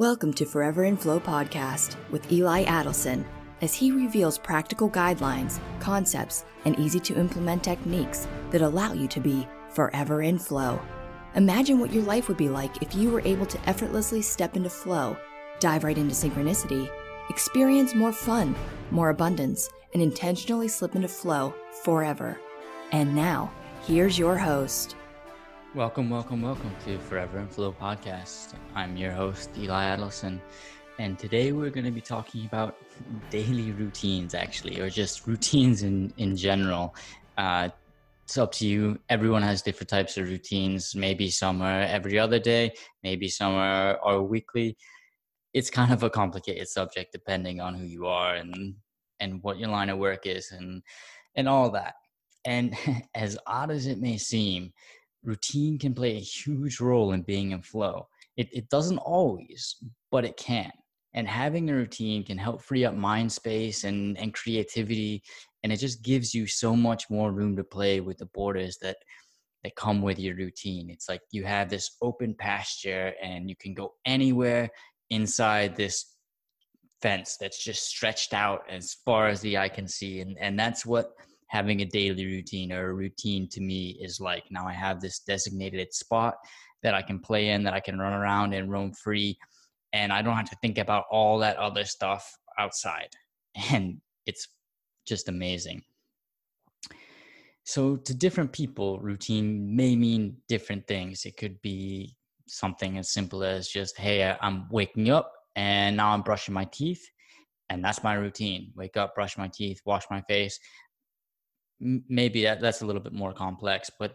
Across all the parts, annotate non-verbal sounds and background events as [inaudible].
Welcome to Forever in Flow podcast with Eli Adelson as he reveals practical guidelines, concepts, and easy to implement techniques that allow you to be forever in flow. Imagine what your life would be like if you were able to effortlessly step into flow, dive right into synchronicity, experience more fun, more abundance, and intentionally slip into flow forever. And now, here's your host. Welcome, welcome, welcome to Forever in Flow podcast. I'm your host, Eli Adelson, and today we're going to be talking about daily routines, actually, or just routines in, in general. Uh, it's up to you. Everyone has different types of routines. Maybe some are every other day, maybe some are, are weekly. It's kind of a complicated subject depending on who you are and and what your line of work is and and all that. And [laughs] as odd as it may seem, routine can play a huge role in being in flow. It, it doesn't always, but it can. And having a routine can help free up mind space and, and creativity. And it just gives you so much more room to play with the borders that that come with your routine. It's like you have this open pasture and you can go anywhere inside this fence that's just stretched out as far as the eye can see. And and that's what having a daily routine or a routine to me is like now I have this designated spot that I can play in, that I can run around and roam free, and I don't have to think about all that other stuff outside. [laughs] And it's just amazing. So, to different people, routine may mean different things. It could be something as simple as just, hey, I'm waking up and now I'm brushing my teeth. And that's my routine. Wake up, brush my teeth, wash my face, maybe that, that's a little bit more complex but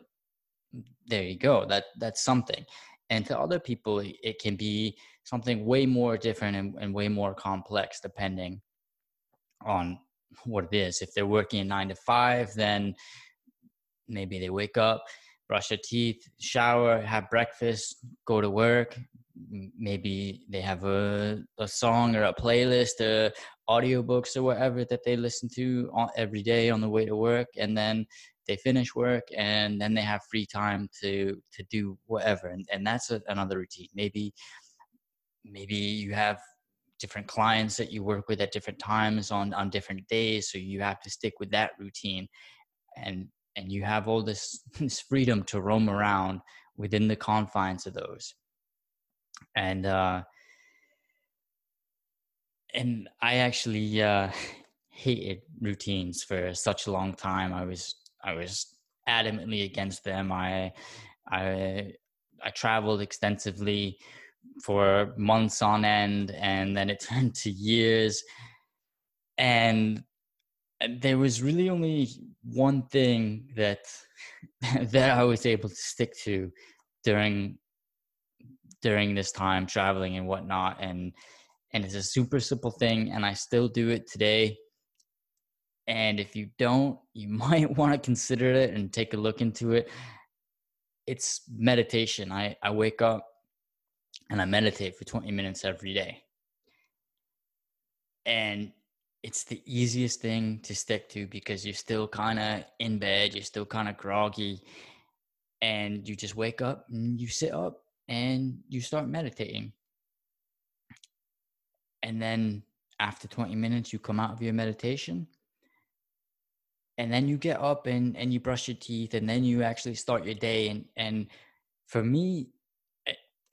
there you go that that's something. And to other people it can be something way more different and, and way more complex depending on what it is. If they're working nine to five then maybe they wake up brush their teeth shower have breakfast go to work. Maybe they have a, a song or a playlist or audiobooks or whatever that they listen to every day on the way to work and then they finish work and then they have free time to to do whatever and, and that's a, another routine. Maybe maybe you have different clients that you work with at different times on on different days so you have to stick with that routine and and you have all this, [laughs] this freedom to roam around within the confines of those. And uh and I actually uh, [laughs] hated routines for such a long time. I was I was adamantly against them. I I I traveled extensively for months on end, and then it [laughs] turned to years. And there was really only one thing that [laughs] that I was able to stick to during during this time traveling and whatnot, and and it's a super simple thing and i still do it today. And if you don't [laughs] you might want to consider it and take a look into it. It's meditation. I i wake up and i meditate for 20 minutes every day. And it's the easiest thing to stick to because you're still kind of in bed you're still kind of groggy and you just wake up and you sit up and you start meditating and then after 20 minutes you come out of your meditation. And then you get up and and you brush your teeth and then you actually start your day. And and for me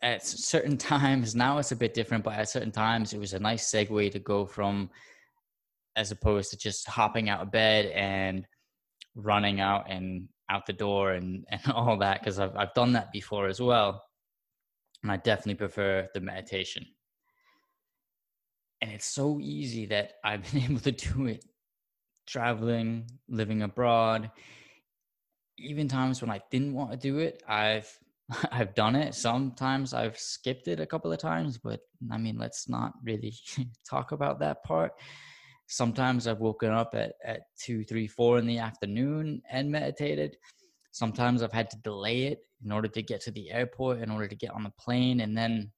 at certain [laughs] times now it's a bit different but at certain times it was a nice segue to go from as opposed to just hopping out of bed and running out and out the door and [laughs] and all that because I've, I've done that before as well. And i definitely prefer the meditation and it's so easy that I've been [laughs] able to do it traveling, living abroad. Even times when I didn't want to do it, I've [laughs] I've done it. Sometimes I've skipped it a couple of times, but I mean, let's not really [laughs] talk about that part. Sometimes I've woken up at, at two, three, four in the afternoon and meditated. Sometimes I've had to delay it in order to get to the airport, in order to get on the plane, and then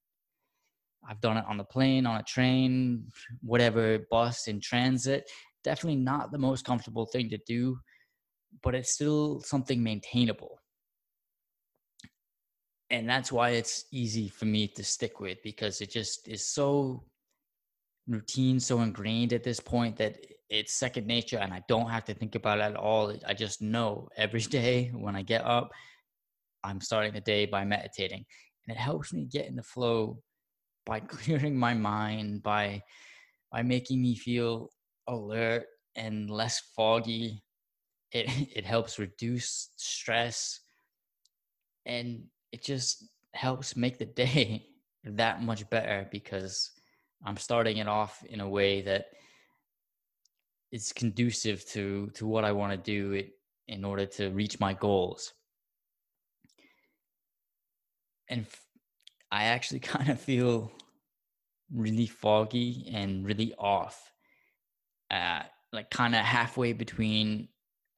I've done it on the plane, on a train, whatever, bus, in transit. Definitely not the most comfortable thing to do, but it's still something maintainable. and that's why it's easy for me to stick with because it just is so routine so ingrained at this point that it's second nature and I don't have to think about it at all. I just know every [laughs] day when I get up, I'm starting the day by meditating. And it helps me get in the flow by [laughs] clearing my mind, by by making me feel alert and less foggy. It [laughs] it helps reduce stress and it just helps make the day [laughs] that much better because I'm starting it off in a way that is conducive to to what I want to do it, in order to reach my goals. And I actually [laughs] kind of feel really foggy and really off, uh, like kind of halfway between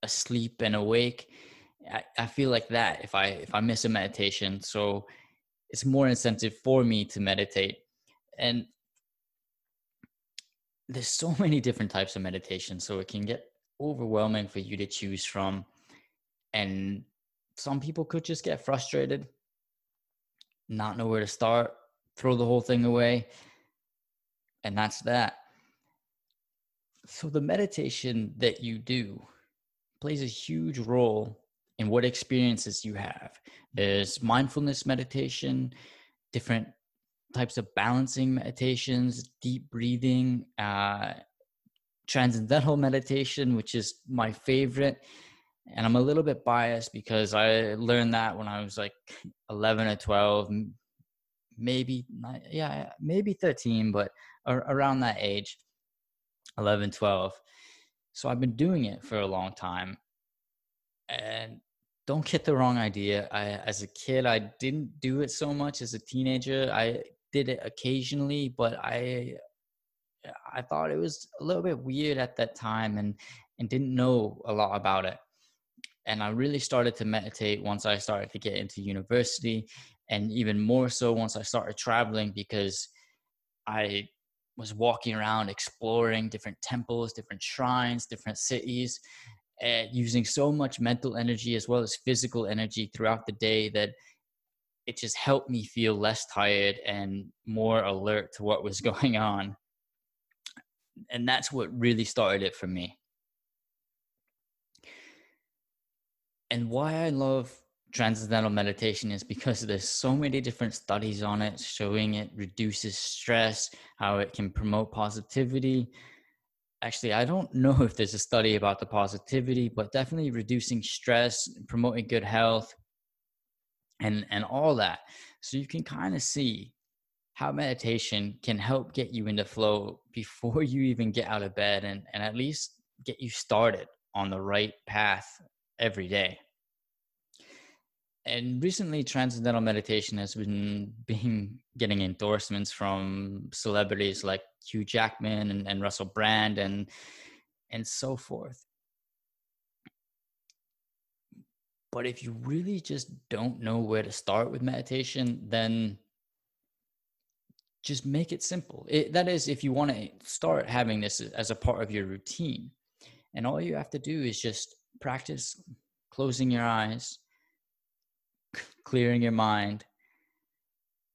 asleep and awake. I, I feel like that if I if I miss a meditation, so it's more incentive for me to meditate. And there's so [laughs] many different types of meditation so it can get overwhelming for you to choose from and some people could just get frustrated not know where to start throw the whole thing away and that's that so the meditation that you do plays a huge role in what experiences you have there's mindfulness meditation different types of balancing meditations, deep breathing, uh, transcendental [laughs] meditation, which is my favorite. And I'm a little bit biased because I learned that when I was like 11 or 12, maybe, yeah, maybe 13, but around that age, 11, 12. So I've been doing it for a long time. And don't get the wrong idea. I, as a kid, I didn't do it so much. As a teenager, I did it occasionally, but I I thought it was a little bit weird at that time and and didn't know a lot about it. And I really started to meditate once I started to get into university and even more so once I started traveling because I was walking around exploring different temples, different shrines, different cities, and using so much mental energy as well as physical energy throughout the day that it just helped me feel less tired and more alert to what was [laughs] going on. And that's what really started it for me. And why I love transcendental meditation is because there's so many different studies on it showing it reduces stress, how it can promote positivity. Actually, I don't [laughs] know if there's a study about the positivity, but definitely reducing stress, promoting good health, and and all that so you can kind of see how meditation can help get you into flow before [laughs] you even get out of bed and, and at least get you started on the right path every day and recently transcendental meditation has been [laughs] being getting endorsements from celebrities like hugh jackman and, and russell brand and and so forth But if you really just don't know where to start with meditation, then just make it simple. It, that is, if you want to start having this as a part of your routine. And all you have to do is just practice closing your eyes, clearing your mind,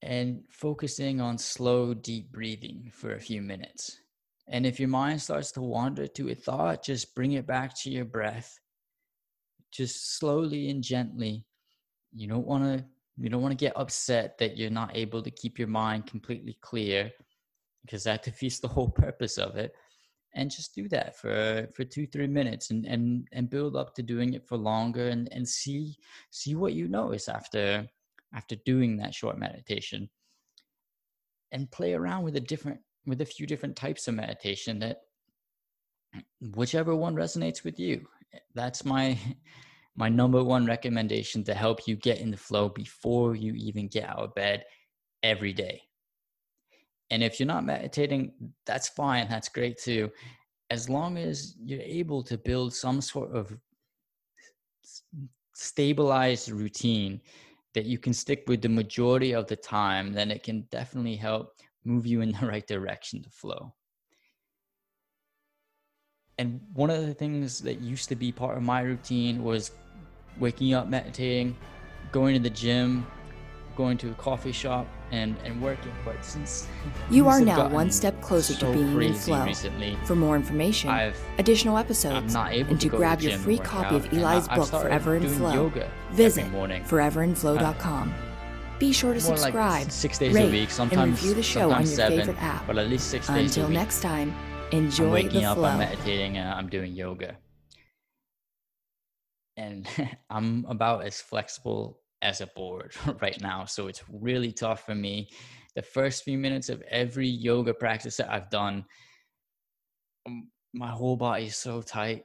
and focusing on slow, deep breathing for a few minutes. And if your mind starts to wander to a thought, just bring it back to your breath just slowly and gently. You don't want to you don't want to get upset that you're not able to keep your mind completely clear because that [laughs] defeats the whole purpose of it and just do that for for two three minutes and and and build up to doing it for longer and and see see what you notice after after doing that short meditation and play around with a different with a few different types of meditation that whichever one resonates with you that's my [laughs] my number one recommendation to help you get in the flow before you even get out of bed every day. And if you're not meditating, that's fine. That's great too. As long as you're able to build some sort of stabilized routine that you can stick with the majority of the time, then it can definitely help move you in the [laughs] right direction to flow. And one of the things that used to be part of my routine was waking up, meditating, going to the gym, going to a coffee shop and, and working. But since you are now one step closer so to being in flow. Recently, For more information, I've, additional episodes, I'm and to, to grab to your free copy of Eli's book Forever in Flow, visit foreverinflow.com. Be sure to More like subscribe, six days rate, a week, sometimes and review the show on your seven, favorite app. but at least six days Until a week. next time, I'm enjoy waking the up, flow. I'm meditating, and I'm doing yoga. And [laughs] I'm about as flexible as a board [laughs] right now. So it's really tough for me. The first few minutes of every yoga practice that I've done, my whole body is so tight.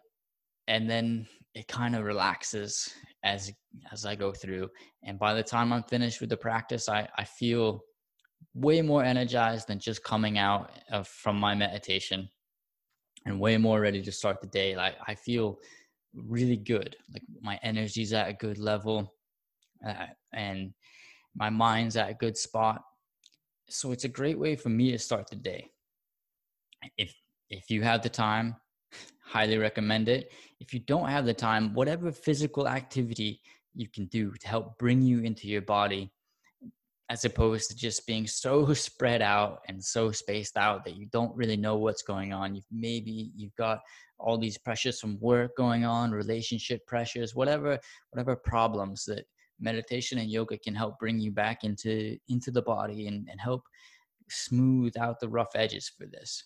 And then it kind of relaxes as as I go through. And by the time I'm finished with the practice, I, I feel way more energized than just coming out of, from my meditation and way more ready to start the day. Like I feel really good. Like my energy's at a good level, uh, and my mind's at a good spot. So it's a great way for me to start the day. If if you have the time, [laughs] highly recommend it. If you don't have the time, whatever physical activity you can do to help bring you into your body as opposed to just being so [laughs] spread out and so spaced out that you don't really know what's going on you've maybe you've got all these pressures from work going on relationship pressures whatever whatever problems that meditation and yoga can help bring you back into into the body and, and help smooth out the rough edges for this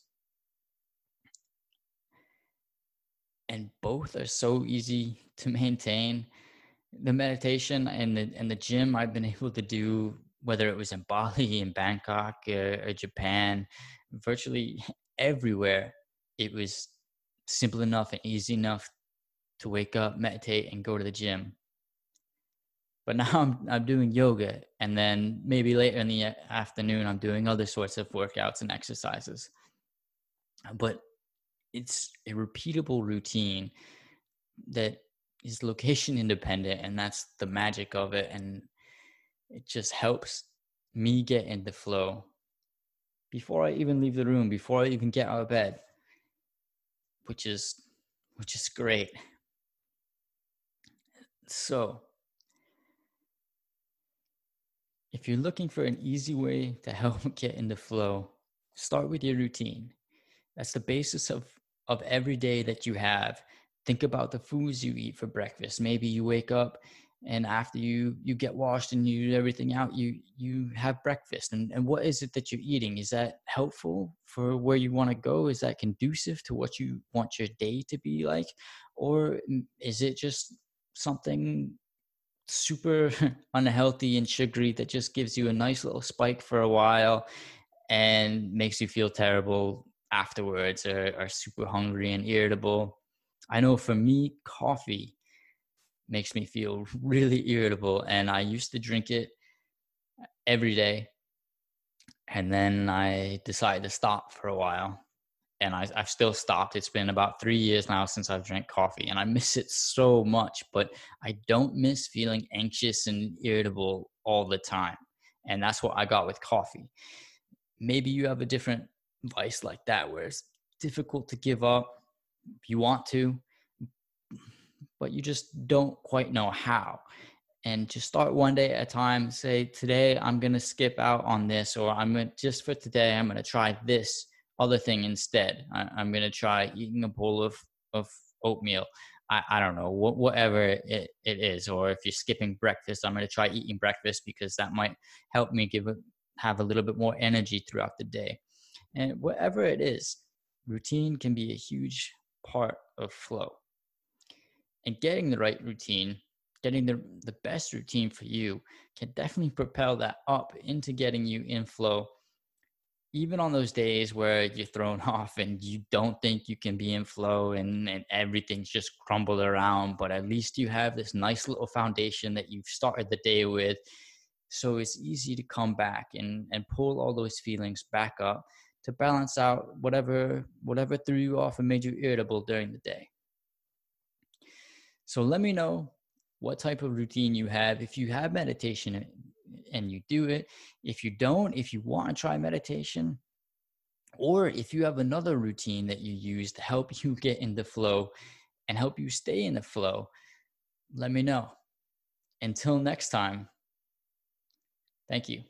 and both are so easy to [laughs] maintain the meditation and the and the gym I've been [laughs] able to do whether it was in Bali, in Bangkok, or, or Japan, virtually [laughs] everywhere, it was simple enough and easy enough to wake up, meditate, and go to the gym. But [laughs] now I'm I'm doing yoga, and then maybe later in the afternoon I'm doing other sorts of workouts and exercises. But it's a repeatable routine that is location independent, and that's the magic of it. And it just helps me get in the flow before I even leave the room, before I even get out of bed, which is which is great. So, if you're looking for an easy way to [laughs] help get in the flow, start with your routine. That's the basis of of every day that you have. Think about the foods you eat for breakfast. Maybe you wake up and after you you get washed and you do everything out you you have breakfast and and what is it that you're eating is that helpful for where you want to go is that conducive to what you want your day to be like or is it just something super [laughs] unhealthy and sugary that just gives you a nice little spike for a while and makes you feel terrible afterwards or are super hungry and irritable. I know for me coffee makes me feel [laughs] really irritable and i used to drink it every day and then i decided to stop for a while and I, have still stopped it's been about three years now since i've drank coffee and i miss it so much but i don't miss feeling anxious and irritable all the time and that's what i got with coffee maybe you have a different vice like that where it's difficult to give up if you want to but you just don't quite know how. And just start one day at a time. Say, today I'm going to skip out on this, or I'm to, just for today, I'm going to try this other thing instead. I, am going to try eating a bowl of, of oatmeal. I, I don't know, wh- whatever it, it is. Or if you're skipping breakfast, I'm going to try eating breakfast because that might help me give a, have a little bit more energy throughout the day. And whatever it is, routine can be a huge part of flow and getting the right routine getting the, the best routine for you can definitely propel that up into getting you in flow even on those days where you're thrown [laughs] off and you don't think you can be in flow and, and everything's just crumbled around but at least you have this nice little foundation that you've started the day with so it's easy to come back and, and pull all those feelings back up to balance out whatever whatever threw you off and made you irritable during the day so let me know what type of routine you have. If you have meditation and you do it, if you don't, if you want to try meditation, or if you have another routine that you use to help you get in the flow and help you stay in the flow, let me know. Until next time, Thank you.